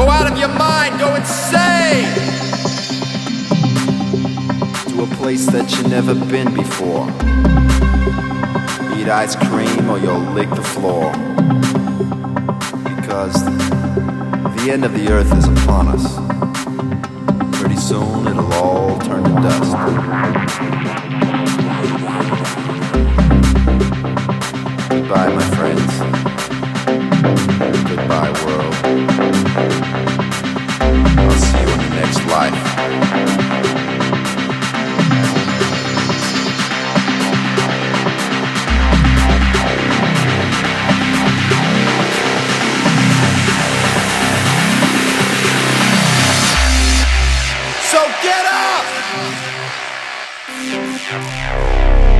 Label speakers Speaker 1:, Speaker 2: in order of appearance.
Speaker 1: Go out of your mind, go insane! To a place that you've never been before. Eat ice cream or you'll lick the floor. Because the end of the earth is upon us. Pretty soon it'll all turn to dust. So